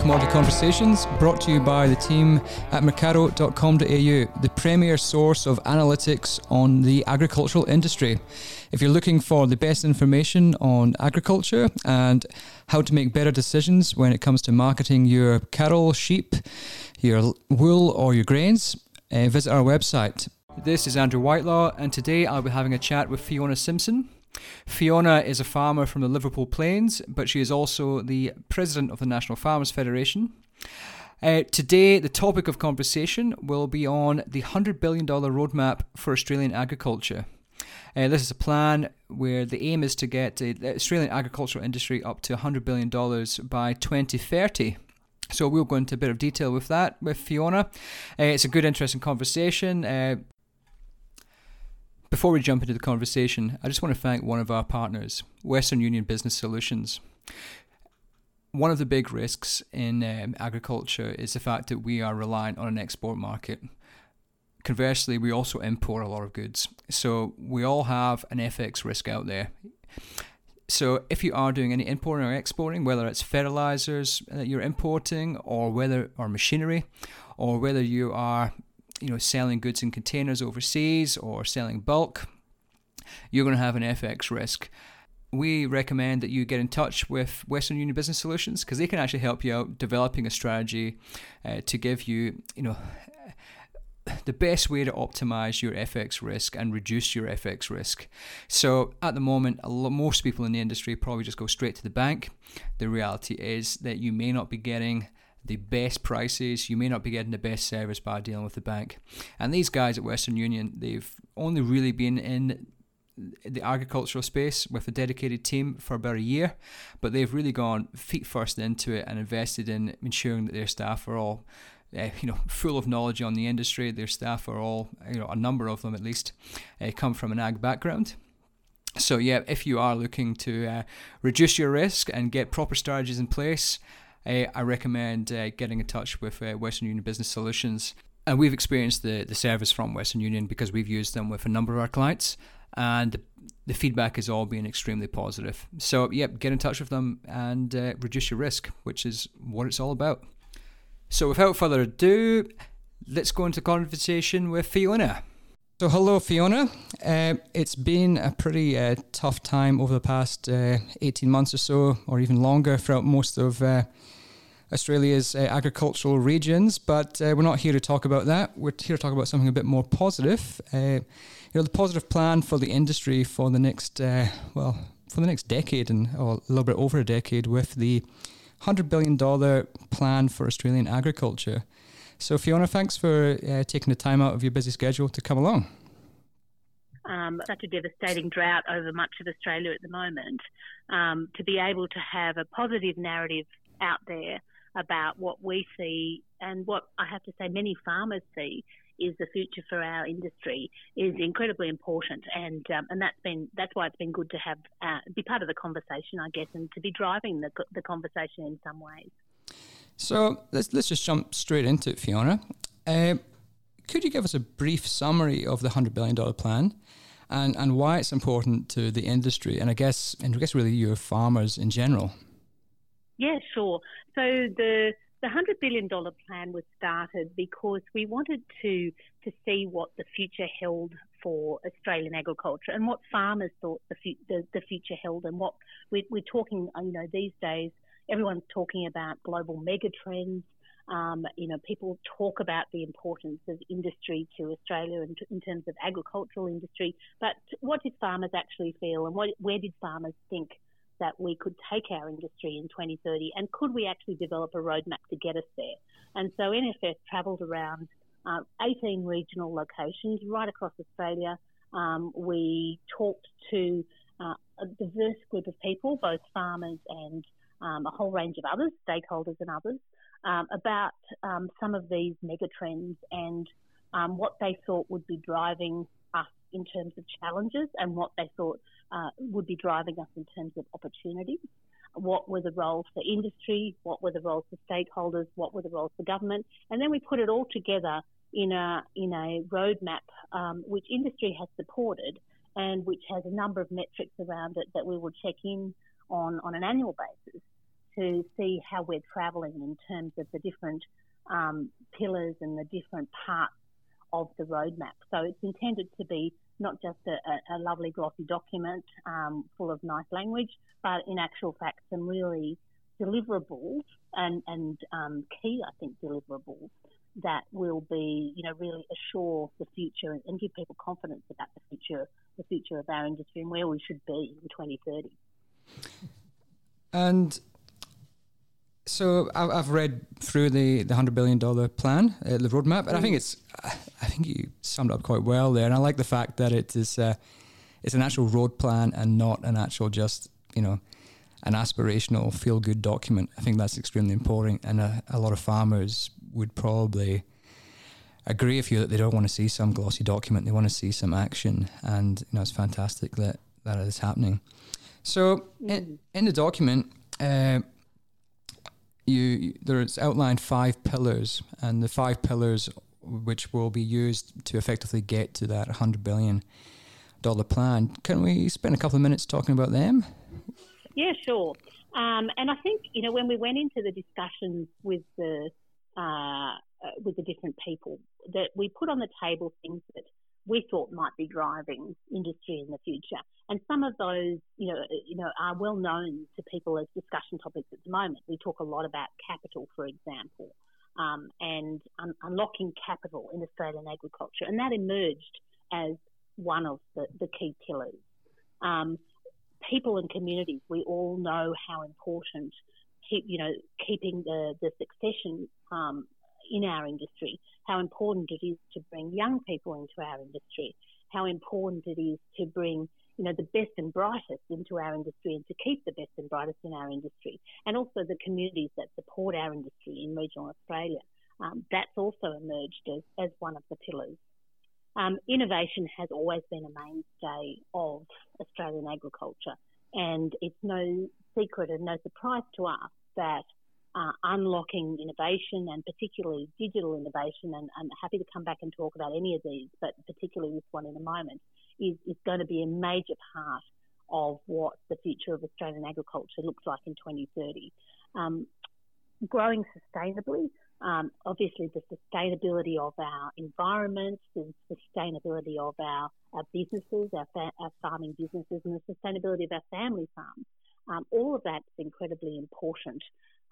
Commodity Conversations, brought to you by the team at mecardo.com.au, the premier source of analytics on the agricultural industry. If you're looking for the best information on agriculture and how to make better decisions when it comes to marketing your cattle, sheep, your wool, or your grains, uh, visit our website. This is Andrew Whitelaw, and today I'll be having a chat with Fiona Simpson. Fiona is a farmer from the Liverpool Plains, but she is also the president of the National Farmers Federation. Uh, today, the topic of conversation will be on the $100 billion roadmap for Australian agriculture. Uh, this is a plan where the aim is to get the Australian agricultural industry up to $100 billion by 2030. So we'll go into a bit of detail with that with Fiona. Uh, it's a good, interesting conversation. Uh, before we jump into the conversation, I just want to thank one of our partners, Western Union Business Solutions. One of the big risks in um, agriculture is the fact that we are reliant on an export market. Conversely, we also import a lot of goods. So we all have an FX risk out there. So if you are doing any importing or exporting, whether it's fertilizers that you're importing or whether or machinery, or whether you are you know selling goods in containers overseas or selling bulk, you're going to have an FX risk. We recommend that you get in touch with Western Union Business Solutions because they can actually help you out developing a strategy uh, to give you, you know, the best way to optimize your FX risk and reduce your FX risk. So at the moment, lot, most people in the industry probably just go straight to the bank. The reality is that you may not be getting the best prices. You may not be getting the best service by dealing with the bank. And these guys at Western Union, they've only really been in the agricultural space with a dedicated team for about a year, but they've really gone feet first into it and invested in ensuring that their staff are all. Uh, you know, full of knowledge on the industry. Their staff are all, you know, a number of them at least, uh, come from an ag background. So yeah, if you are looking to uh, reduce your risk and get proper strategies in place, I recommend uh, getting in touch with uh, Western Union Business Solutions. And we've experienced the, the service from Western Union because we've used them with a number of our clients, and the, the feedback has all been extremely positive. So, yep, get in touch with them and uh, reduce your risk, which is what it's all about. So, without further ado, let's go into conversation with Fiona. So, hello, Fiona. Uh, it's been a pretty uh, tough time over the past uh, 18 months or so, or even longer, throughout most of uh, Australia's uh, agricultural regions. But uh, we're not here to talk about that. We're here to talk about something a bit more positive. you know, the positive plan for the industry for the next, well, for the next decade and oh, a little bit over a decade with the $100 billion plan for Australian agriculture. So, Fiona, thanks for uh, taking the time out of your busy schedule to come along. Um, such a devastating drought over much of Australia at the moment, um, to be able to have a positive narrative out there about what we see and what I have to say many farmers see is the future for our industry is incredibly important, and um, and that's been that's why it's been good to have uh, be part of the conversation, I guess, and to be driving the the conversation in some ways. So let's let's just jump straight into it, Fiona. Uh, could you give us a brief summary of the hundred billion dollar plan, and and why it's important to the industry, and I guess and I guess really your farmers in general? Yeah, sure. So the the hundred billion dollar plan was started because we wanted to to see what the future held for Australian agriculture and what farmers thought the, the, the future held, and what we, we're talking, you know, these days everyone's talking about global megatrends. Um, you know, people talk about the importance of industry to Australia in, in, terms of agricultural industry, but what did farmers actually feel, and what, where did farmers think that we could take our industry in 2030, and could we actually develop a roadmap to get us there? And so NFF travelled around uh, 18 regional locations right across Australia. Um, we talked to uh, a diverse group of people, both farmers and um, a whole range of others, stakeholders and others, um, about um, some of these megatrends and um, what they thought would be driving us in terms of challenges and what they thought uh, would be driving us in terms of opportunities. What were the roles for industry? What were the roles for stakeholders? What were the roles for government? And then we put it all together in a in a roadmap um, which industry has supported and which has a number of metrics around it that we will check in on on an annual basis to see how we're travelling in terms of the different um, pillars and the different parts of the roadmap. So it's intended to be not just a, a lovely glossy document um, full of nice language, but in actual fact some really deliverables and, and um, key, I think, deliverables that will be, you know, really assure the future and give people confidence about the future, the future of our industry and where we should be in 2030. And so I've read through the, the hundred billion dollar plan, uh, the roadmap, and I think mm. it's I think you summed up quite well there. And I like the fact that it is uh, it's an actual road plan and not an actual just you know an aspirational feel good document. I think that's extremely important, and a, a lot of farmers would probably agree with you that they don't want to see some glossy document; they want to see some action, and you know it's fantastic that that is happening. So mm. in, in the document. Uh, you there's outlined five pillars, and the five pillars which will be used to effectively get to that 100 billion dollar plan. Can we spend a couple of minutes talking about them? Yeah, sure. Um, and I think you know when we went into the discussions with the uh, with the different people that we put on the table things that we thought might be driving industry in the future. And some of those, you know, you know, are well known to people as discussion topics at the moment. We talk a lot about capital, for example, um, and un- unlocking capital in Australian agriculture, and that emerged as one of the, the key pillars. Um, people and communities, we all know how important, keep, you know, keeping the the succession um, in our industry, how important it is to bring young people into our industry, how important it is to bring you know the best and brightest into our industry and to keep the best and brightest in our industry, and also the communities that support our industry in regional Australia. Um, that's also emerged as, as one of the pillars. Um, innovation has always been a mainstay of Australian agriculture, and it's no secret and no surprise to us that uh, unlocking innovation and particularly digital innovation, and I'm happy to come back and talk about any of these, but particularly this one in a moment, is, is going to be a major part of what the future of Australian agriculture looks like in 2030. Um, growing sustainably, um, obviously the sustainability of our environment, the sustainability of our, our businesses, our, fa- our farming businesses, and the sustainability of our family farms. Um, all of that's incredibly important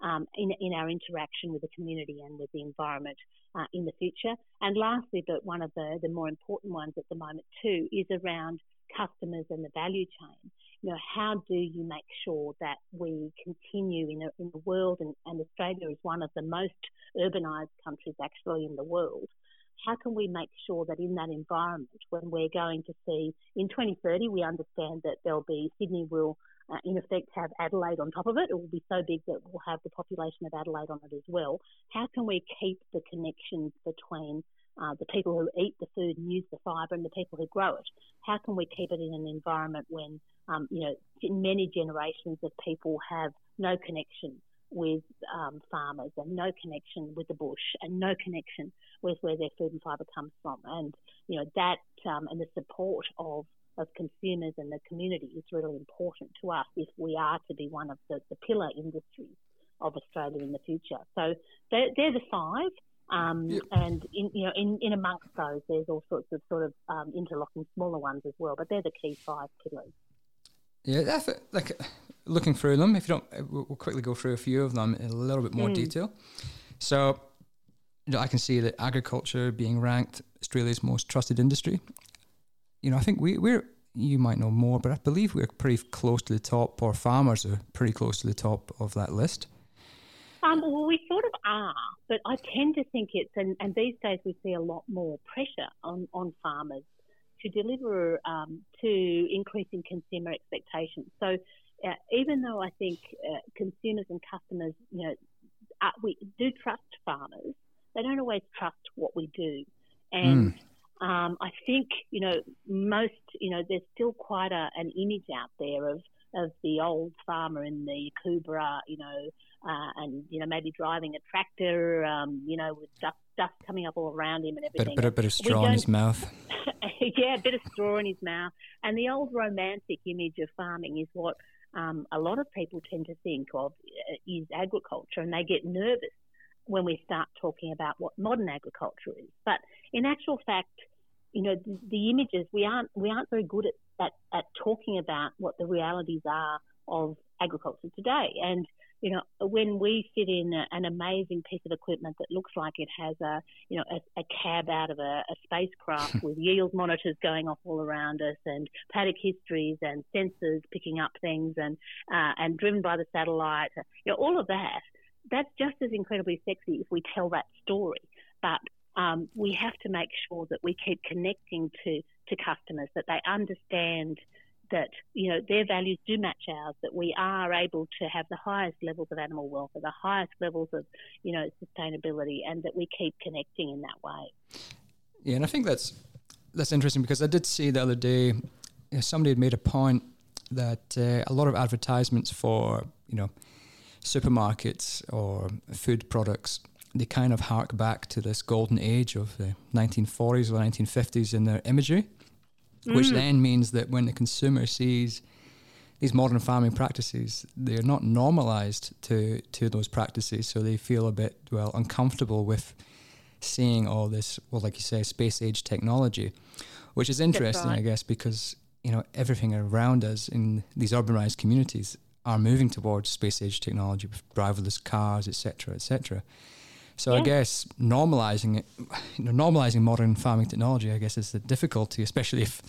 um, in, in our interaction with the community and with the environment uh, in the future. And lastly, but one of the, the more important ones at the moment too, is around customers and the value chain. You know, how do you make sure that we continue in a, in a world, and, and Australia is one of the most urbanised countries actually in the world, how can we make sure that in that environment, when we're going to see in 2030, we understand that there'll be Sydney will uh, in effect have Adelaide on top of it. It will be so big that we'll have the population of Adelaide on it as well. How can we keep the connections between uh, the people who eat the food and use the fibre and the people who grow it? How can we keep it in an environment when, um, you know, many generations of people have no connection with um, farmers and no connection with the bush and no connection with where their food and fibre comes from. And, you know, that um, and the support of of consumers and the community is really important to us if we are to be one of the, the pillar industries of Australia in the future. So they're, they're the five. Um, yep. And in, you know, in, in amongst those, there's all sorts of sort of um, interlocking smaller ones as well. But they're the key five pillars. Yeah, that's like looking through them. If you don't, we'll quickly go through a few of them in a little bit more mm. detail. So, you know, I can see that agriculture being ranked Australia's most trusted industry, you know, I think we, we're, you might know more, but I believe we're pretty close to the top, or farmers are pretty close to the top of that list. Um, well, we sort of are, but I tend to think it's, and, and these days we see a lot more pressure on, on farmers to deliver um, to increasing consumer expectations. So uh, even though I think uh, consumers and customers, you know, uh, we do trust farmers, they don't always trust what we do. And mm. Um, I think, you know, most, you know, there's still quite a, an image out there of, of the old farmer in the Akubra, you know, uh, and, you know, maybe driving a tractor, um, you know, with dust, dust coming up all around him and everything. Bit, bit, bit of straw in his mouth. yeah, a bit of straw in his mouth. And the old romantic image of farming is what um, a lot of people tend to think of uh, is agriculture, and they get nervous when we start talking about what modern agriculture is. But in actual fact, you know, the, the images we aren't we aren't very good at, at, at talking about what the realities are of agriculture today. And you know, when we sit in a, an amazing piece of equipment that looks like it has a, you know, a, a cab out of a, a spacecraft with yield monitors going off all around us and paddock histories and sensors picking up things and uh, and driven by the satellite, you know, all of that. That's just as incredibly sexy if we tell that story. But um, we have to make sure that we keep connecting to to customers, that they understand that you know their values do match ours, that we are able to have the highest levels of animal welfare, the highest levels of you know sustainability, and that we keep connecting in that way. Yeah, and I think that's that's interesting because I did see the other day you know, somebody had made a point that uh, a lot of advertisements for you know supermarkets or food products they kind of hark back to this golden age of the 1940s or 1950s in their imagery mm. which then means that when the consumer sees these modern farming practices, they're not normalized to to those practices, so they feel a bit well uncomfortable with seeing all this, well, like you say, space age technology, which is interesting. I guess, because you know everything around us in these urbanized communities are moving towards space age technology with driverless cars, etc., etc. So yeah. I guess normalizing it, you know, normalizing modern farming technology, I guess, is the difficulty, especially if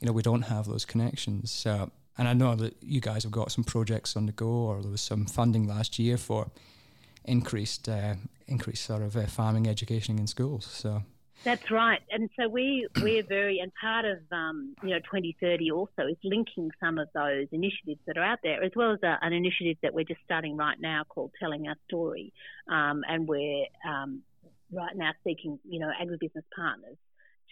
you know we don't have those connections. So, and I know that you guys have got some projects on the go, or there was some funding last year for increased uh, increased sort of uh, farming education in schools. So that's right, and so we we're very and part of um, you know 2030 also is linking some of those initiatives that are out there, as well as a, an initiative that we're just starting right now called Telling Our Story, um, and we're um, right now seeking you know agribusiness partners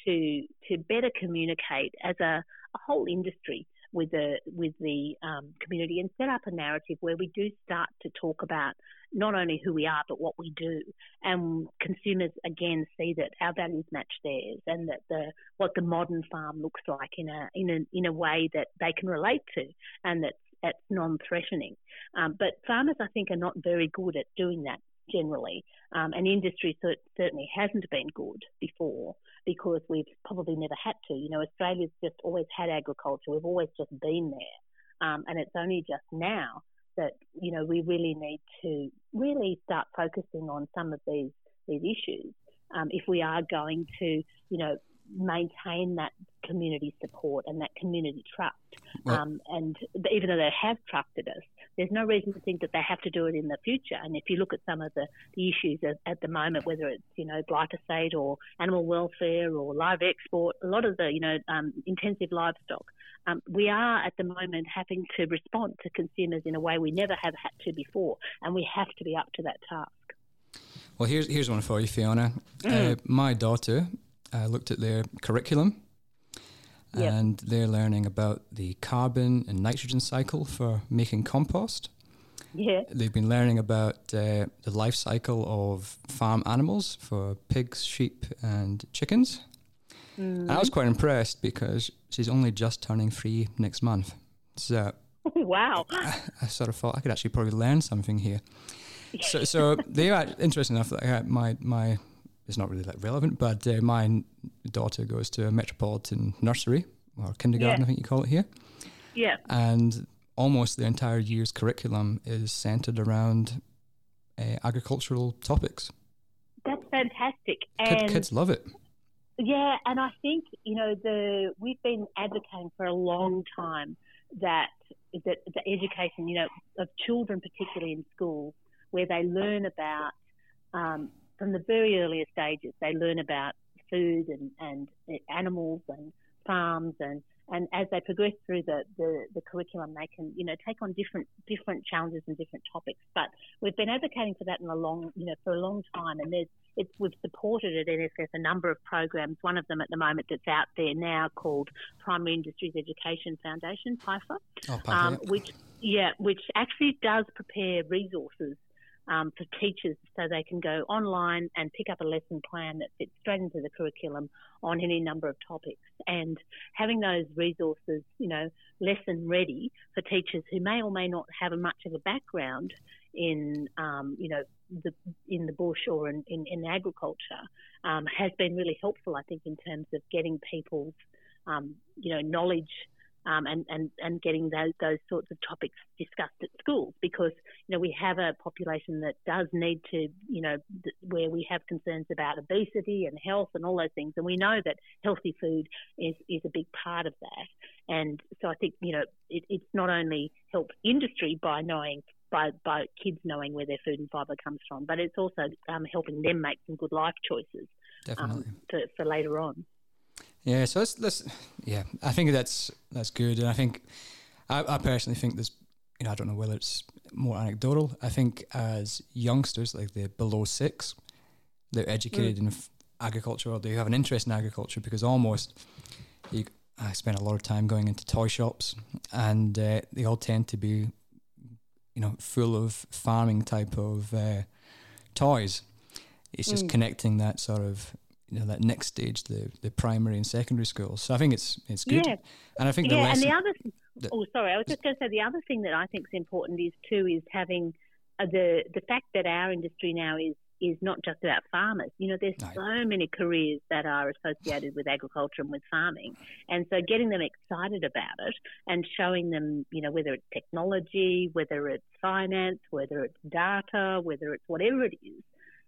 to to better communicate as a, a whole industry with the with the um, community and set up a narrative where we do start to talk about not only who we are but what we do, and consumers again see that our values match theirs, and that the what the modern farm looks like in a in a in a way that they can relate to, and that's that's non-threatening. Um, but farmers, I think, are not very good at doing that generally, um, and industry certainly hasn't been good before because we've probably never had to. You know, Australia's just always had agriculture. We've always just been there. Um, and it's only just now that, you know, we really need to really start focusing on some of these, these issues um, if we are going to, you know, maintain that community support and that community trust. Well, um, and even though they have trusted us, there's no reason to think that they have to do it in the future. And if you look at some of the, the issues at, at the moment, whether it's you know glyphosate or animal welfare or live export, a lot of the you know um, intensive livestock, um, we are at the moment having to respond to consumers in a way we never have had to before, and we have to be up to that task. Well, here's here's one for you, Fiona. Mm. Uh, my daughter uh, looked at their curriculum Yep. and they're learning about the carbon and nitrogen cycle for making compost. Yeah. They've been learning about uh, the life cycle of farm animals for pigs, sheep, and chickens. Mm. I was quite impressed because she's only just turning three next month. So, wow. I, I, sort of thought I could actually probably learn something here. So, so they are interesting enough that uh, my my it's not really that relevant, but uh, my daughter goes to a metropolitan nursery or kindergarten, yeah. I think you call it here. Yeah. And almost the entire year's curriculum is centered around uh, agricultural topics. That's fantastic. And Kid, kids love it. Yeah, and I think you know the we've been advocating for a long time that that the education, you know, of children, particularly in schools, where they learn about um, from the very earliest stages, they learn about food and, and animals and farms and and as they progress through the, the, the, curriculum, they can, you know, take on different different challenges and different topics. But we've been advocating for that in a long, you know, for a long time, and there's it's we've supported at NFF a number of programs. One of them at the moment that's out there now called Primary Industries Education Foundation, PIEFA, oh, um, which yeah, which actually does prepare resources um, for teachers so they can go online and pick up a lesson plan that fits straight into the curriculum on any number of topics. And having those resources, you know, lesson ready for teachers who may or may not have much of a background in, um, you know, the, in the bush or in, in, in agriculture um, has been really helpful, I think, in terms of getting people's, um, you know, knowledge um, and, and, and getting those, those sorts of topics discussed at schools because, you know, we have a population that does need to, you know, th- where we have concerns about obesity and health and all those things. And we know that healthy food is, is a big part of that. And so I think, you know, it, it's not only helped industry by knowing by, by kids knowing where their food and fibre comes from, but it's also um, helping them make some good life choices um, for, for later on. Yeah, so let's, let's yeah, I think that's that's good, and I think I, I personally think there's you know I don't know whether it's more anecdotal. I think as youngsters, like they're below six, they're educated mm. in f- agriculture or they have an interest in agriculture because almost you, I spent a lot of time going into toy shops, and uh, they all tend to be you know full of farming type of uh, toys. It's just mm. connecting that sort of you know that next stage, the the primary and secondary schools. So I think it's it's good. Yeah. And I think yeah, the lesson, and the other the, oh sorry, I was just going to say the other thing that I think is important is too is having uh, the the fact that our industry now is is not just about farmers. You know, there's no. so many careers that are associated with agriculture and with farming. And so getting them excited about it and showing them, you know, whether it's technology, whether it's finance, whether it's data, whether it's whatever it is,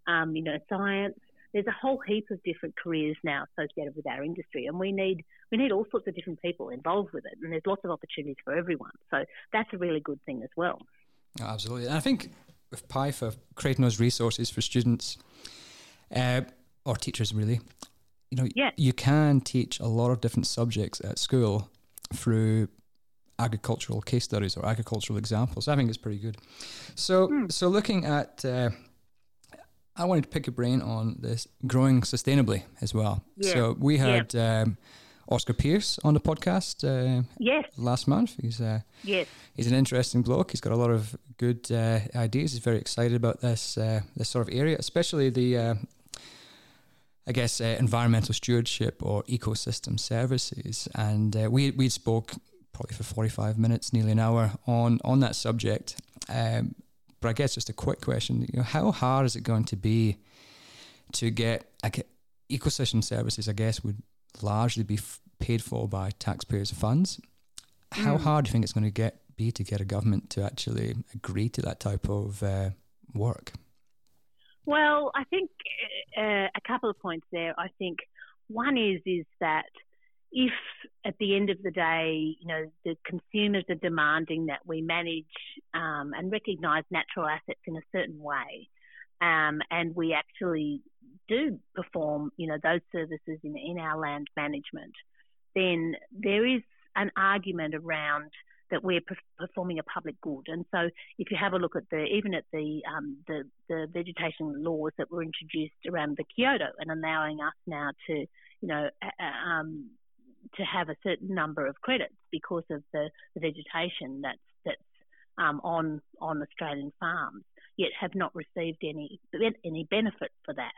um, you know, science, there's a whole heap of different careers now associated with our industry, and we need we need all sorts of different people involved with it, and there's lots of opportunities for everyone. So that's a really good thing as well. Oh, absolutely, and I think with PIEFA creating those resources for students uh, or teachers, really, you know, yeah. you can teach a lot of different subjects at school through agricultural case studies or agricultural examples. I think it's pretty good. So, mm. so looking at uh, I wanted to pick a brain on this growing sustainably as well. Yeah. So we had yeah. um, Oscar Pierce on the podcast. Uh, yes. Last month, he's uh, yes. He's an interesting bloke. He's got a lot of good uh, ideas. He's very excited about this uh, this sort of area, especially the. Uh, I guess uh, environmental stewardship or ecosystem services, and we we spoke probably for forty five minutes, nearly an hour on on that subject. Um, but I guess just a quick question: you know, how hard is it going to be to get like, ecosystem services? I guess would largely be f- paid for by taxpayers' funds. How mm. hard do you think it's going to get be to get a government to actually agree to that type of uh, work? Well, I think uh, a couple of points there. I think one is is that if at the end of the day, you know, the consumers are demanding that we manage um, and recognise natural assets in a certain way, um, and we actually do perform, you know, those services in, in our land management, then there is an argument around that we're performing a public good. And so, if you have a look at the even at the um, the, the vegetation laws that were introduced around the Kyoto and allowing us now to, you know, um, to have a certain number of credits because of the, the vegetation that's that's um, on on Australian farms, yet have not received any any benefit for that.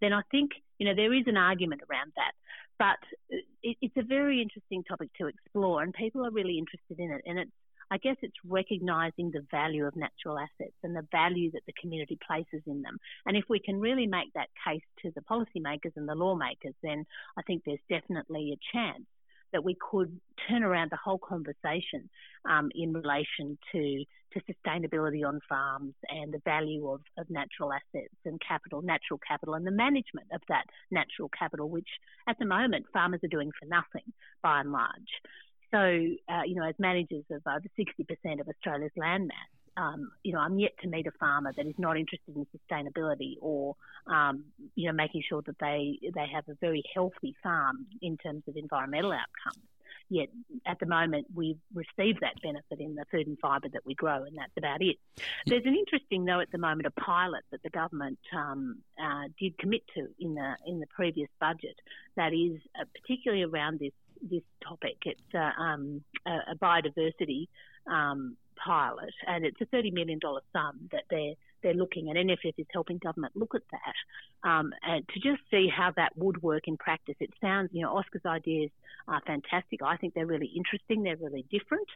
Then I think you know there is an argument around that, but it, it's a very interesting topic to explore, and people are really interested in it. And it's I guess it's recognizing the value of natural assets and the value that the community places in them. And if we can really make that case to the policymakers and the lawmakers, then I think there's definitely a chance that we could turn around the whole conversation um, in relation to, to sustainability on farms and the value of, of natural assets and capital, natural capital, and the management of that natural capital, which at the moment farmers are doing for nothing by and large. So, uh, you know, as managers of over 60% of Australia's land mass, um, you know, I'm yet to meet a farmer that is not interested in sustainability or, um, you know, making sure that they they have a very healthy farm in terms of environmental outcomes. Yet at the moment we receive that benefit in the food and fibre that we grow, and that's about it. There's an interesting, though, at the moment, a pilot that the government um, uh, did commit to in the in the previous budget. That is uh, particularly around this this topic. It's uh, um, a, a biodiversity um, pilot, and it's a thirty million dollar sum that they're they're looking, and NFF is helping government look at that, um, and to just see how that would work in practice. It sounds, you know, Oscar's ideas are fantastic. I think they're really interesting. They're really different,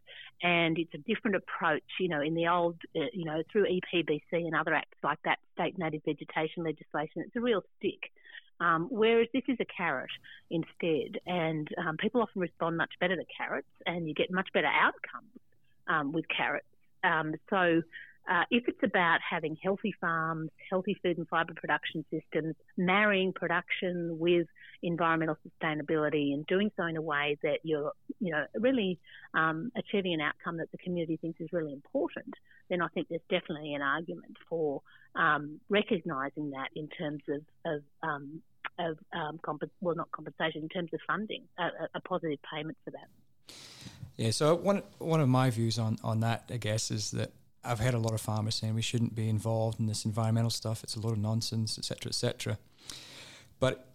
and it's a different approach. You know, in the old, uh, you know, through EPBC and other acts like that, state native vegetation legislation, it's a real stick. Um, whereas this is a carrot instead, and um, people often respond much better to carrots, and you get much better outcomes um, with carrots. Um, so uh, if it's about having healthy farms, healthy food and fibre production systems, marrying production with environmental sustainability, and doing so in a way that you're, you know, really um, achieving an outcome that the community thinks is really important, then I think there's definitely an argument for um, recognising that in terms of, of um, of um, comp- well, not compensation in terms of funding, a, a, positive payment for that. Yeah. So one one of my views on on that, I guess, is that I've heard a lot of farmers saying we shouldn't be involved in this environmental stuff. It's a lot of nonsense, etc., etc. But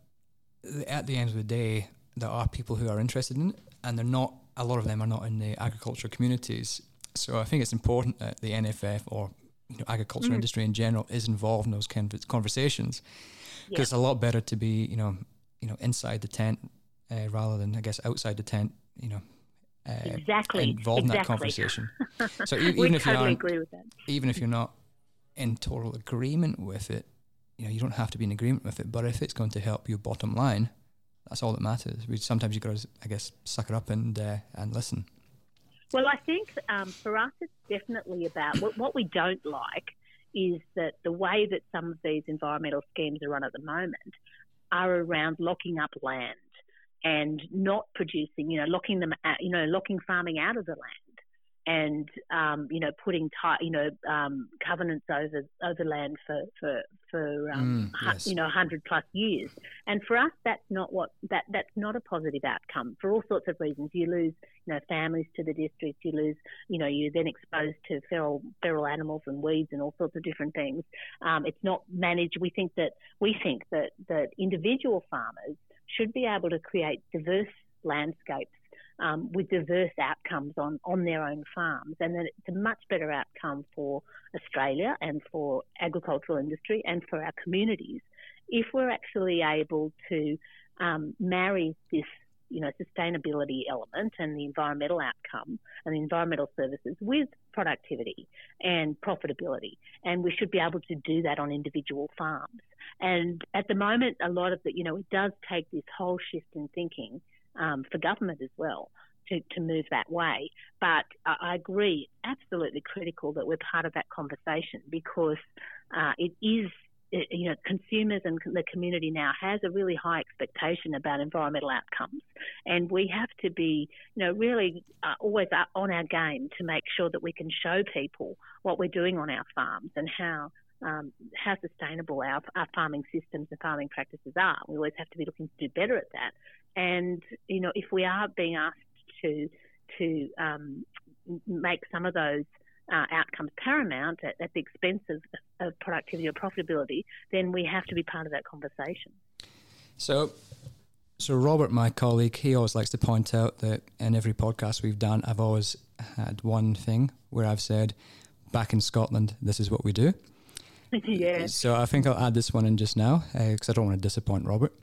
at the end of the day, there are people who are interested in it, and they're not. A lot of them are not in the agriculture communities. So I think it's important that the NFF or you know agriculture mm. industry in general is involved in those kind of conversations because yeah. it's a lot better to be you know you know inside the tent uh, rather than I guess outside the tent. You know, uh, exactly involved exactly. in that conversation. so even if totally you agree with that. even if you're not in total agreement with it, you know you don't have to be in agreement with it. But if it's going to help your bottom line, that's all that matters. We sometimes you've got to I guess suck it up and uh, and listen. Well, I think um, for us it's definitely about what, what we don't like is that the way that some of these environmental schemes are run at the moment are around locking up land and not producing, you know, locking them, out, you know, locking farming out of the land and um, you know putting tight, you know um, covenants over over land for for for um, mm, yes. you know hundred plus years. And for us, that's not what that that's not a positive outcome for all sorts of reasons. You lose you know families to the district. You lose you know you're then exposed to feral feral animals and weeds and all sorts of different things. Um, it's not managed. We think that we think that that individual farmers should be able to create diverse landscapes um, with diverse outcomes on, on their own farms, and that it's a much better outcome for Australia and for agricultural industry and for our communities. If we're actually able to um, marry this you know, sustainability element and the environmental outcome and the environmental services with productivity and profitability. And we should be able to do that on individual farms. And at the moment, a lot of the, you know, it does take this whole shift in thinking um, for government as well to, to move that way. But I agree, absolutely critical that we're part of that conversation because uh, it is you know, consumers and the community now has a really high expectation about environmental outcomes, and we have to be, you know, really uh, always on our game to make sure that we can show people what we're doing on our farms and how um, how sustainable our, our farming systems and farming practices are. We always have to be looking to do better at that. And you know, if we are being asked to to um, make some of those uh, outcomes paramount at, at the expense of, of productivity or profitability, then we have to be part of that conversation. So, so Robert, my colleague, he always likes to point out that in every podcast we've done, I've always had one thing where I've said, "Back in Scotland, this is what we do." yeah. So I think I'll add this one in just now because uh, I don't want to disappoint Robert.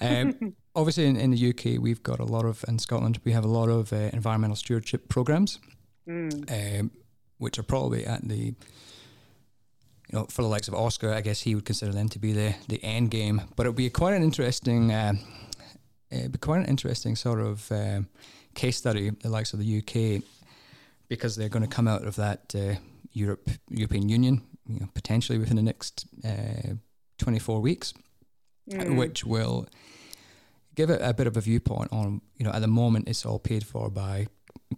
Um, obviously, in, in, the UK, we've got a lot of in Scotland. We have a lot of uh, environmental stewardship programs, mm. um, which are probably at the you know, for the likes of Oscar, I guess he would consider them to be the the end game. But it would be quite an interesting, uh, it'd be quite an interesting sort of uh, case study, the likes of the UK, because they're going to come out of that uh, Europe European Union, you know, potentially within the next uh, twenty four weeks, mm. which will give it a bit of a viewpoint on you know at the moment it's all paid for by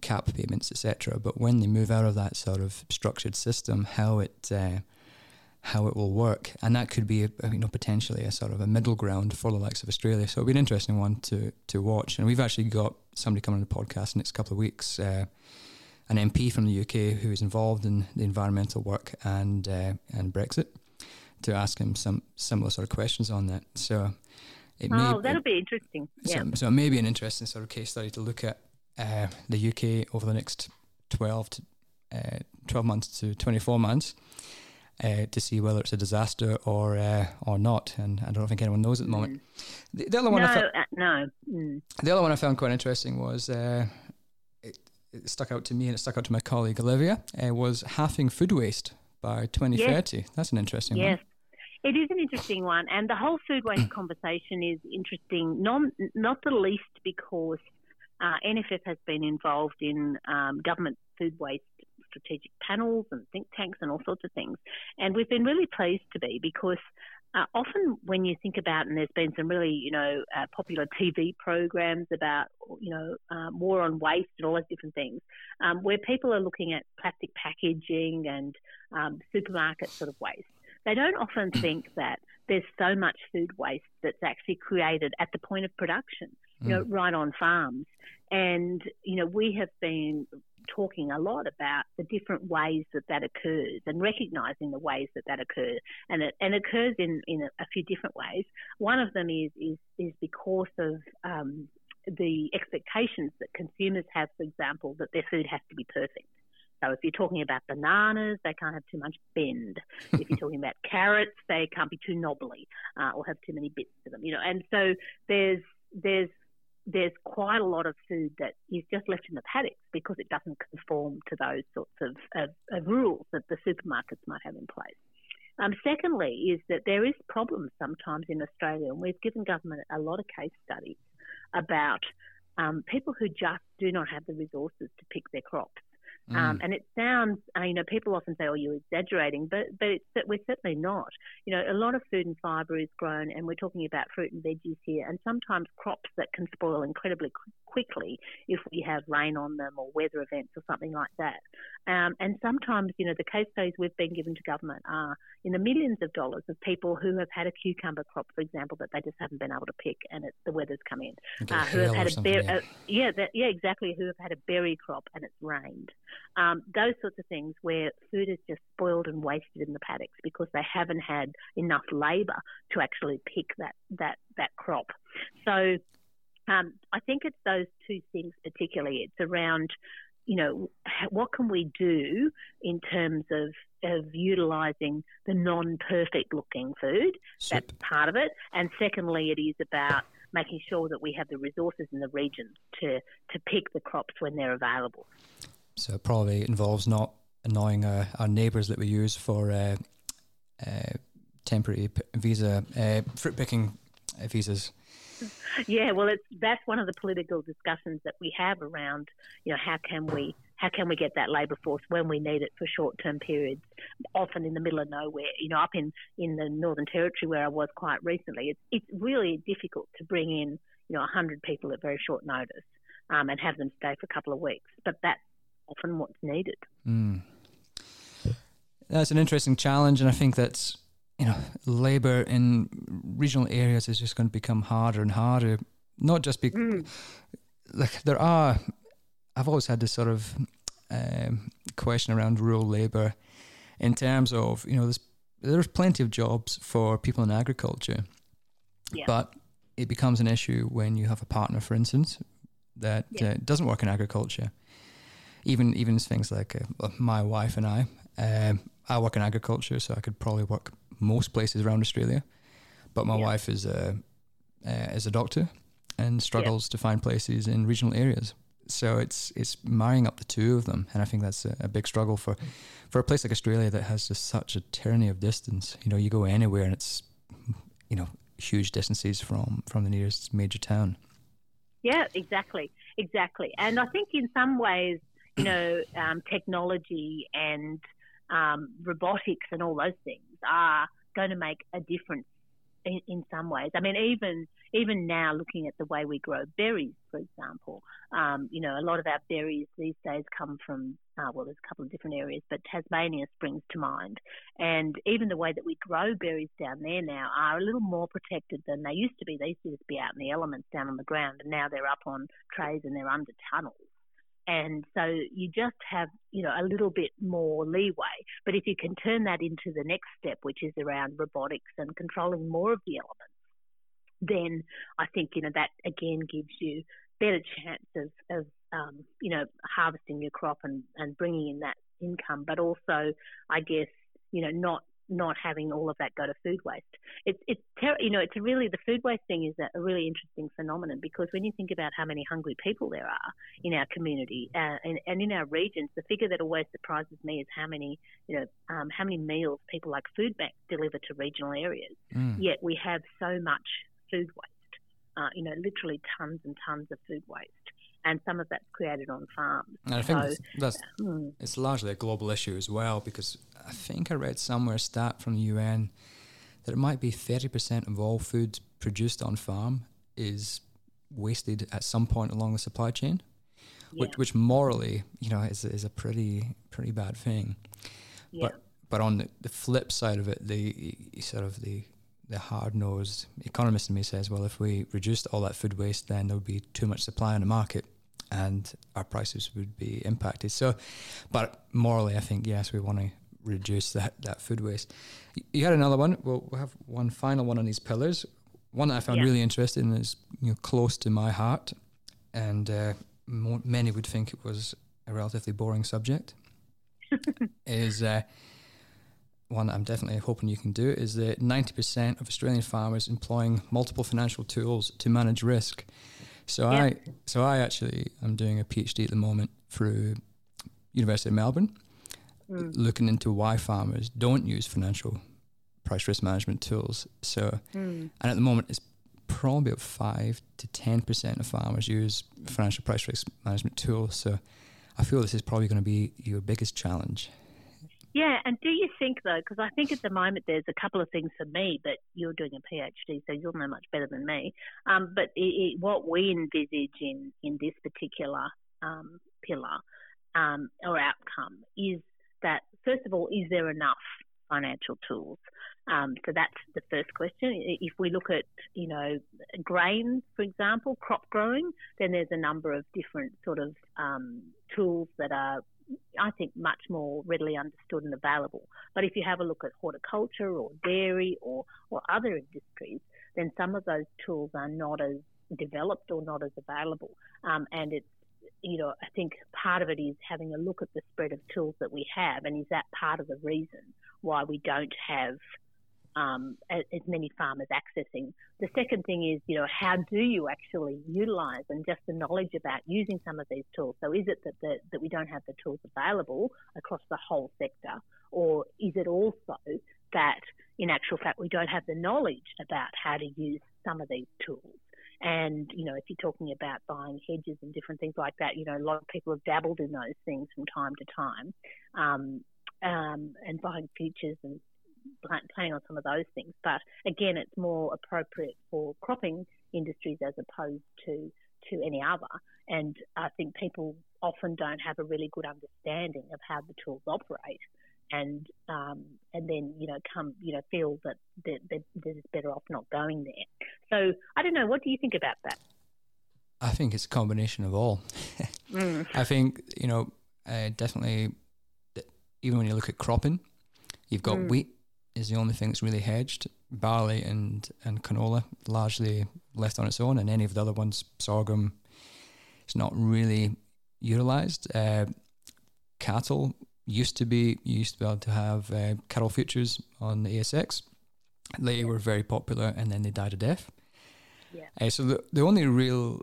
CAP payments etc. But when they move out of that sort of structured system, how it uh, how it will work, and that could be a, you know potentially a sort of a middle ground for the likes of Australia. So it'll be an interesting one to to watch. And we've actually got somebody coming on the podcast in the next couple of weeks, uh, an MP from the UK who is involved in the environmental work and uh, and Brexit, to ask him some similar sort of questions on that. So. It oh, may, that'll be interesting. Yeah. So, so it may be an interesting sort of case study to look at uh, the UK over the next 12 to uh, 12 months to 24 months uh, to see whether it's a disaster or uh, or not. And I don't think anyone knows at the moment. Mm. The, the, other one, no, I uh, no. Mm. The other one I found quite interesting was. Uh, it, it, stuck out to me and it stuck out to my colleague Olivia. Uh, was halving food waste by 2030. Yes. That's an interesting one. yes. one. It is an interesting one, and the whole food waste conversation is interesting, not, not the least because uh, NFF has been involved in um, government food waste strategic panels and think tanks and all sorts of things. And we've been really pleased to be because uh, often when you think about, and there's been some really, you know, uh, popular TV programs about, you know, um, war on waste and all those different things, um, where people are looking at plastic packaging and um, supermarket sort of waste. They don't often think that there's so much food waste that's actually created at the point of production, you know, mm. right on farms. And, you know, we have been talking a lot about the different ways that that occurs and recognizing the ways that that occurs. And it and occurs in, in a, a few different ways. One of them is, is, is because of um, the expectations that consumers have, for example, that their food has to be perfect. So if you're talking about bananas, they can't have too much bend. if you're talking about carrots, they can't be too knobbly uh, or have too many bits to them. You know, and so there's there's there's quite a lot of food that is just left in the paddocks because it doesn't conform to those sorts of, of, of rules that the supermarkets might have in place. Um, secondly, is that there is problems sometimes in Australia, and we've given government a lot of case studies about um, people who just do not have the resources to pick their crops. Um, mm. Um, and it sounds, uh, you know, people often say, "Oh, you're exaggerating," but but it's, we're certainly not. You know, a lot of food and fibre is grown, and we're talking about fruit and veggies here, and sometimes crops that can spoil incredibly quickly if we have rain on them or weather events or something like that. Um, and sometimes, you know, the case studies we've been given to government are in the millions of dollars of people who have had a cucumber crop, for example, that they just haven't been able to pick, and it, the weather's come in. Uh, who have had a berry, yeah, uh, yeah, that, yeah, exactly. Who have had a berry crop and it's rained. Um, those sorts of things where food is just spoiled and wasted in the paddocks because they haven't had enough labour to actually pick that that that crop. So um, I think it's those two things particularly. It's around, you know, what can we do in terms of of utilising the non-perfect looking food. Soup. That's part of it. And secondly, it is about making sure that we have the resources in the region to to pick the crops when they're available. So it probably involves not annoying our neighbours that we use for uh, uh, temporary visa uh, fruit picking uh, visas. Yeah, well, it's that's one of the political discussions that we have around, you know, how can we how can we get that labour force when we need it for short term periods, often in the middle of nowhere. You know, up in, in the Northern Territory where I was quite recently, it's it's really difficult to bring in, you know, hundred people at very short notice. Um, and have them stay for a couple of weeks. But that's often what's needed. Mm. That's an interesting challenge, and I think that's you know, labour in regional areas is just going to become harder and harder. Not just because, mm. like, there are. I've always had this sort of um, question around rural labour, in terms of you know, there's there's plenty of jobs for people in agriculture, yeah. but it becomes an issue when you have a partner, for instance, that yeah. uh, doesn't work in agriculture. Even even things like uh, my wife and I, um, I work in agriculture, so I could probably work most places around Australia. But my yeah. wife is a uh, is a doctor and struggles yeah. to find places in regional areas. So it's it's marrying up the two of them, and I think that's a, a, big struggle for for a place like Australia that has just such a tyranny of distance. You know, you go anywhere and it's you know huge distances from from the nearest major town. Yeah, exactly, exactly. And I think in some ways, you know, um, technology and um, robotics and all those things are going to make a difference in, in, some ways. I mean, even even now, looking at the way we grow berries, for example, um, you know, a lot of our berries these days come from uh, well, there's a couple of different areas, but Tasmania springs to mind. And even the way that we grow berries down there now are a little more protected than they used to be. They used to just be out in the elements down on the ground, and now they're up on trays and they're under tunnels. And so you just have, you know, a little bit more leeway. But if you can turn that into the next step, which is around robotics and controlling more of the elements, then I think, you know, that again gives you better chance of, of um, you know, harvesting your crop and, and bringing in that income, but also, I guess, you know, not not having all of that go to food waste. It's it's ter- you know it's really the food waste thing is a, really interesting phenomenon because when you think about how many hungry people there are in our community uh, and, and in our regions, the figure that always surprises me is how many you know um, how many meals people like food banks deliver to regional areas. Mm. Yet we have so much food waste. Uh, you know, literally tons and tons of food waste and some of that's created on farms. And I think so, that's, that's hmm. it's largely a global issue as well because I think I read somewhere a stat from the UN that it might be 30% of all food produced on farm is wasted at some point along the supply chain, yeah. which, which morally, you know, is, is a pretty pretty bad thing. Yeah. But but on the, the flip side of it, the sort of the the hard nosed economist in me says, well, if we reduced all that food waste, then there would be too much supply in the market and our prices would be impacted. So, but morally, I think, yes, we want to reduce that, that food waste. You had another one. We'll, we'll have one final one on these pillars. One that I found yeah. really interesting is you know, close to my heart, and uh, more, many would think it was a relatively boring subject. is uh, one I'm definitely hoping you can do is that 90% of Australian farmers employing multiple financial tools to manage risk. So yeah. I so I actually am doing a PhD at the moment through University of Melbourne, mm. looking into why farmers don't use financial price risk management tools. So mm. and at the moment it's probably about five to ten percent of farmers use financial price risk management tools. So I feel this is probably going to be your biggest challenge. Yeah, and do you think though? Because I think at the moment there's a couple of things for me, but you're doing a PhD, so you'll know much better than me. Um, but it, it, what we envisage in in this particular um, pillar um, or outcome is that first of all, is there enough financial tools? Um, so that's the first question. If we look at, you know, grain, for example, crop growing, then there's a number of different sort of um, tools that are I think, much more readily understood and available. But if you have a look at horticulture or dairy or, or other industries, then some of those tools are not as developed or not as available. Um, and it's, you know, I think part of it is having a look at the spread of tools that we have, and is that part of the reason why we don't have um, as, many farmers accessing. The second thing is, you know, how do you actually utilise and just the knowledge about using some of these tools? So is it that the, that we don't have the tools available across the whole sector, or is it also that in actual fact we don't have the knowledge about how to use some of these tools? And, you know, if you're talking about buying hedges and different things like that, you know, a lot of people have dabbled in those things from time to time. Um, um, and buying futures and planning on some of those things. But again, it's more appropriate for cropping industries as opposed to to any other. And I think people often don't have a really good understanding of how the tools operate, and um, and then you know come you know feel that they're, they're better off not going there. So I don't know. What do you think about that? I think it's a combination of all. mm. I think you know uh, definitely even when you look at cropping, you've got mm. wheat is the only thing that's really hedged. Barley and, and canola largely left on its own, and any of the other ones, sorghum, it's not really utilized. Uh, cattle used to be used to be able to have uh, cattle futures on the ASX. They were very popular, and then they died a death. Yeah. Uh, so the the only real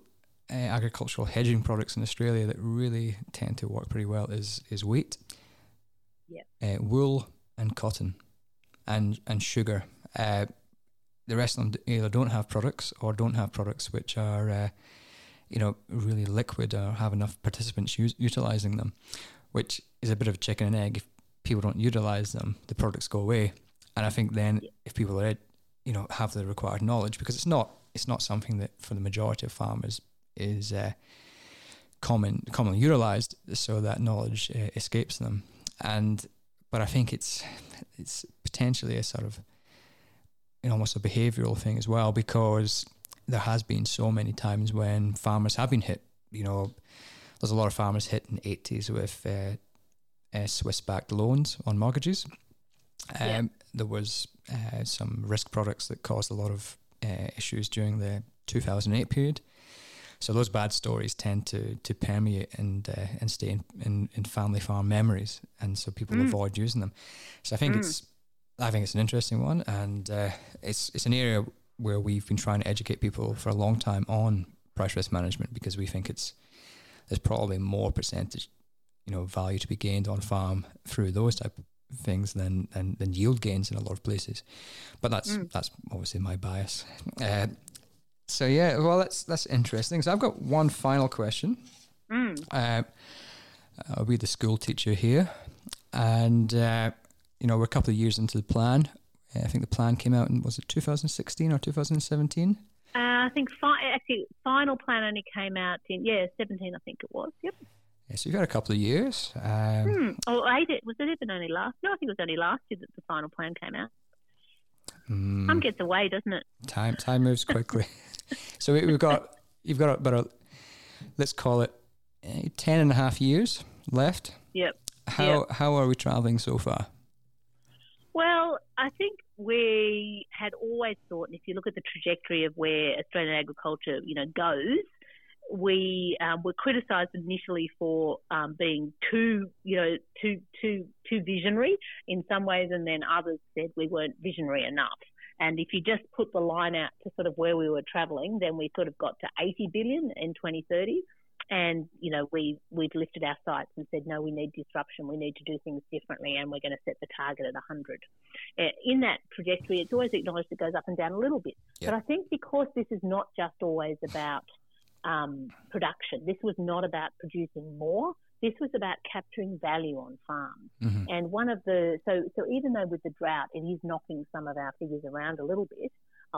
uh, agricultural hedging products in Australia that really tend to work pretty well is is wheat, yeah. Uh, wool, and cotton and and sugar. Uh, the rest of them either don't have products or don't have products which are, uh, you know, really liquid or have enough participants utilizing them, which is a bit of a chicken and egg. If people don't utilize them, the products go away. And I think then if people are, you know, have the required knowledge, because it's not it's not something that for the majority of farmers is uh, common commonly utilized, so that knowledge uh, escapes them. And but I think it's it's potentially a sort of you know, almost a behavioural thing as well because there has been so many times when farmers have been hit. You know, there's a lot of farmers hit in the 80s with uh, uh, Swiss-backed loans on mortgages. Um, yeah. There was uh, some risk products that caused a lot of uh, issues during the 2008 period. So those bad stories tend to to permeate and uh, and stay in, in, in, family farm memories, and so people mm. avoid using them. So I think mm. it's I think it's an interesting one, and uh, it's it's an area where we've been trying to educate people for a long time on price risk management because we think it's there's probably more percentage, you know, value to be gained on farm through those type of things than than, than yield gains in a lot of places. But that's mm. that's obviously my bias. Uh, so yeah, well that's that's interesting. So I've got one final question. Mm. Uh, I'll be the school teacher here, and uh, you know we're a couple of years into the plan. I think the plan came out in was it 2016 or 2017? Uh, I think fi- actually final plan only came out in yeah 17 I think it was. Yep. Yeah, so you've had a couple of years. Um, hmm. Oh, eight. Was it even only last? No, I think it was only last year that the final plan came out. Mm, time gets away, doesn't it? Time time moves quickly. so we, have got you've got about a let's call it uh, ten and a half years left. Yep. How yep. how are we traveling so far? Well, I think we had always thought, and if you look at the trajectory of where Australian agriculture, you know, goes, we um, were criticised initially for um, being too, you know, too too too visionary in some ways, and then others said we weren't visionary enough. And if you just put the line out to sort of where we were travelling, then we sort of got to 80 billion in 2030. And you know, we we've lifted our sights and said, no, we need disruption. We need to do things differently, and we're going to set the target at 100. Uh, in that trajectory, it's always acknowledged it goes up and down a little bit. Yep. But I think because this is not just always about um, production. This was not about producing more. This was about capturing value on farms. Mm-hmm. And one of the so so even though with the drought it is knocking some of our figures around a little bit,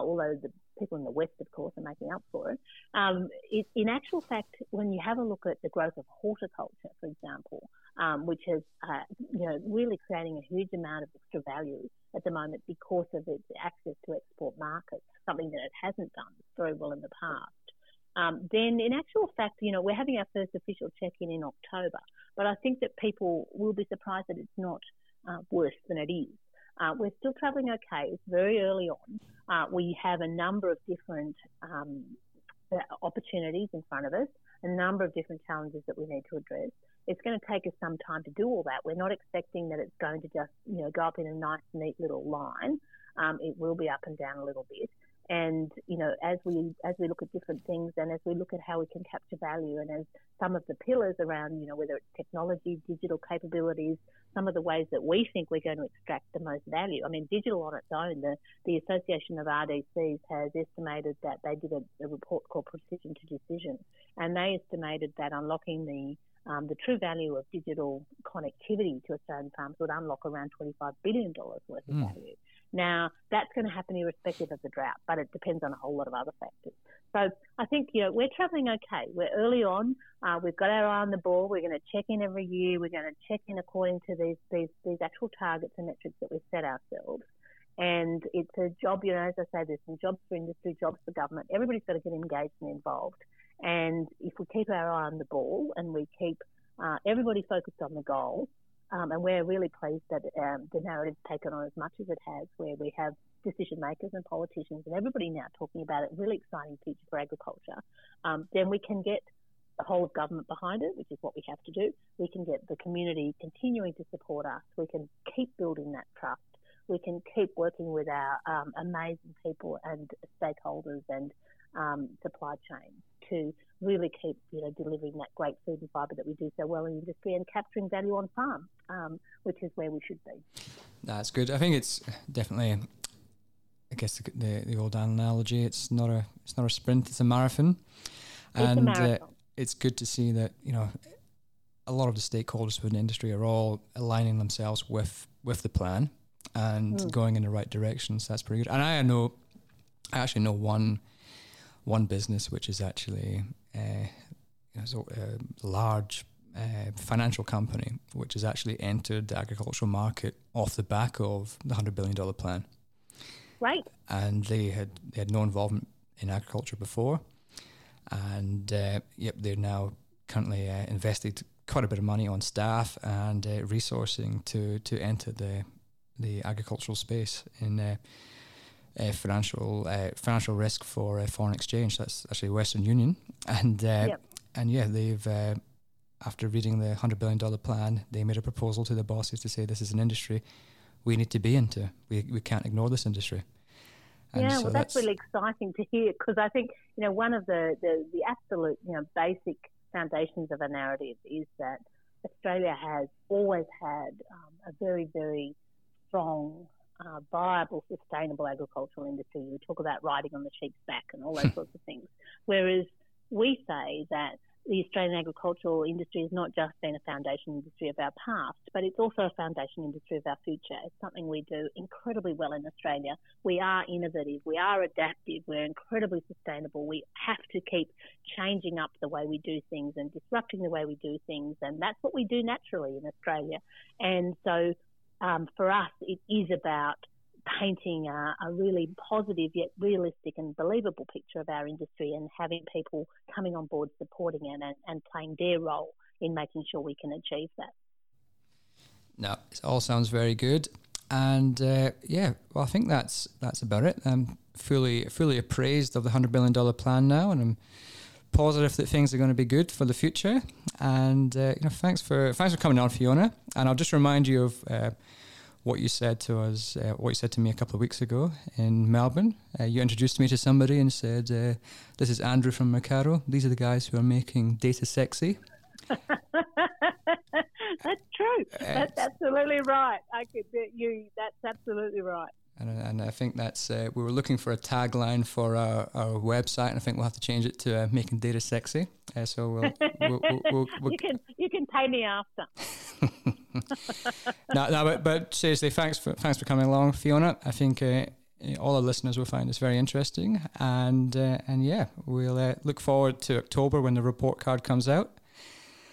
although the people in the west, of course, are making up for it. Um, it in actual fact, when you have a look at the growth of horticulture, for example, um, which is uh, you know really creating a huge amount of extra value at the moment because of its access to export markets, something that it hasn't done very well in the past um, then in actual fact, you know, we're having our first official check-in in October. But I think that people will be surprised that it's not uh, worse than it is. Uh, we're still travelling okay. It's very early on. Uh, we have a number of different um, uh, opportunities in front of us, a number of different challenges that we need to address. It's going to take us some time to do all that. We're not expecting that it's going to just, you know, go up in a nice, neat little line. Um, it will be up and down a little bit. And you know, as we as we look at different things, and as we look at how we can capture value, and as some of the pillars around, you know, whether it's technology, digital capabilities, some of the ways that we think we're going to extract the most value. I mean, digital on its own, the the Association of RDCs has estimated that they did a, a report called Precision to Decision, and they estimated that unlocking the um, the true value of digital connectivity to Australian farms would unlock around $25 billion worth of mm. value. Now, that's going to happen irrespective of the drought, but it depends on a whole lot of other factors. So I think, you know, we're travelling okay. We're early on. Uh, we've got our eye on the ball. We're going to check in every year. We're going to check in according to these, these, these actual targets and metrics that we've set ourselves. And it's a job, you know, as I say, there's some jobs for industry, jobs for government. Everybody's got to get engaged and involved. And if we keep our eye on the ball and we keep uh, everybody focused on the goal, um, and we're really pleased that um, the narrative's taken on as much as it has, where we have decision makers and politicians and everybody now talking about it, really exciting future for agriculture, um, then we can get the whole of government behind it, which is what we have to do. We can get the community continuing to support us. We can keep building that trust. We can keep working with our um, amazing people and stakeholders and um, supply chains to really keep you know delivering that great food and fibre that we do so well in the industry and capturing value on farm, um, which is where we should be. That's good. I think it's definitely. I guess the, the, the old analogy. It's not a it's not a sprint. It's a marathon, it's and a marathon. Uh, it's good to see that you know a lot of the stakeholders within the industry are all aligning themselves with with the plan and mm. going in the right direction. So that's pretty good. And I know, I actually know one one business which is actually uh, you know, so, uh, large uh, financial company which has actually entered the agricultural market off the back of the hundred billion dollar plan. Right. And they had they had no involvement in agriculture before, and uh, yep, they're now currently uh, invested quite a bit of money on staff and uh, resourcing to to enter the the agricultural space in uh, uh, financial uh, financial risk for uh, foreign exchange. That's actually Western Union, and uh, yep. and yeah, they've uh, after reading the hundred billion dollar plan, they made a proposal to the bosses to say this is an industry we need to be into. We we can't ignore this industry. And yeah, so well, that's, that's, really exciting to hear because I think you know one of the, the the absolute you know basic foundations of a narrative is that Australia has always had um, a very very strong uh, viable, sustainable agricultural industry. We talk about riding on the sheep's back and all those sorts of things. Whereas we say that the Australian agricultural industry has not just been a foundation industry of our past, but it's also a foundation industry of our future. It's something we do incredibly well in Australia. We are innovative, we are adaptive, we're incredibly sustainable. We have to keep changing up the way we do things and disrupting the way we do things, and that's what we do naturally in Australia. And so um, for us, it is about painting a, a, really positive yet realistic and believable picture of our industry and having people coming on board supporting it and, and playing their role in making sure we can achieve that. No, it all sounds very good. And uh, yeah, well, I think that's that's about it. I'm fully fully appraised of the hundred billion dollar plan now, and I'm positive that things are going to be good for the future. And uh, you know, thanks for thanks for coming on, Fiona. And I'll just remind you of uh, what you said to us, uh, what you said to me a couple of weeks ago in Melbourne. Uh, you introduced me to somebody and said, uh, "This is Andrew from Mecardo. These are the guys who are making data sexy." that's true. That's absolutely right. I could you. That's absolutely right. And, and I think that's uh, we were looking for a tagline for our, our website, and I think we'll have to change it to uh, "Making Data Sexy." Uh, so we'll, we'll, we'll, we'll, you can you can pay me after. no, no, but, but seriously, thanks for thanks for coming along, Fiona. I think uh, all our listeners will find this very interesting, and uh, and yeah, we'll uh, look forward to October when the report card comes out.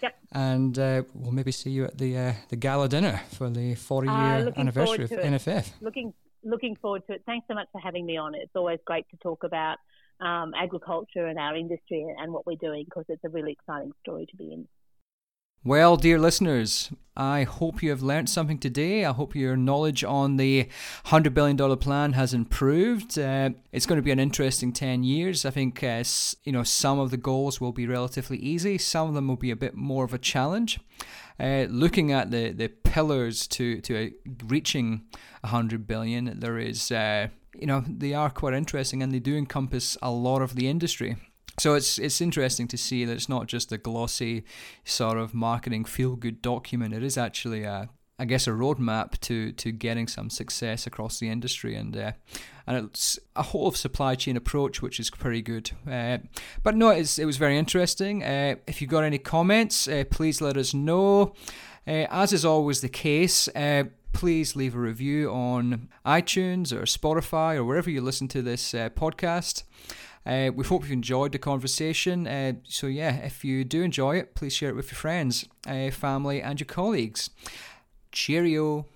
Yep. And we'll maybe see you at the the gala dinner for the 40 year anniversary of NFF. Looking looking forward to it. Thanks so much for having me on. It's always great to talk about um, agriculture and our industry and what we're doing because it's a really exciting story to be in. Well, dear listeners, I hope you have learnt something today. I hope your knowledge on the $100 billion plan has improved. Uh, it's going to be an interesting 10 years. I think uh, you know some of the goals will be relatively easy, some of them will be a bit more of a challenge. Uh, looking at the, the pillars to, to reaching 100 billion, there is, uh, you know, they are quite interesting and they do encompass a lot of the industry. So it's it's interesting to see that it's not just a glossy sort of marketing feel good document. It is actually a I guess a roadmap to to getting some success across the industry and uh, and it's a whole of supply chain approach which is pretty good. Uh, but no, it was very interesting. Uh, if you've got any comments, uh, please let us know. Uh, as is always the case, uh, please leave a review on iTunes or Spotify or wherever you listen to this podcast. Uh, we hope you enjoyed the conversation. Uh, so, yeah, if you do enjoy it, please share it with your friends, uh, family, and your colleagues. Cheerio.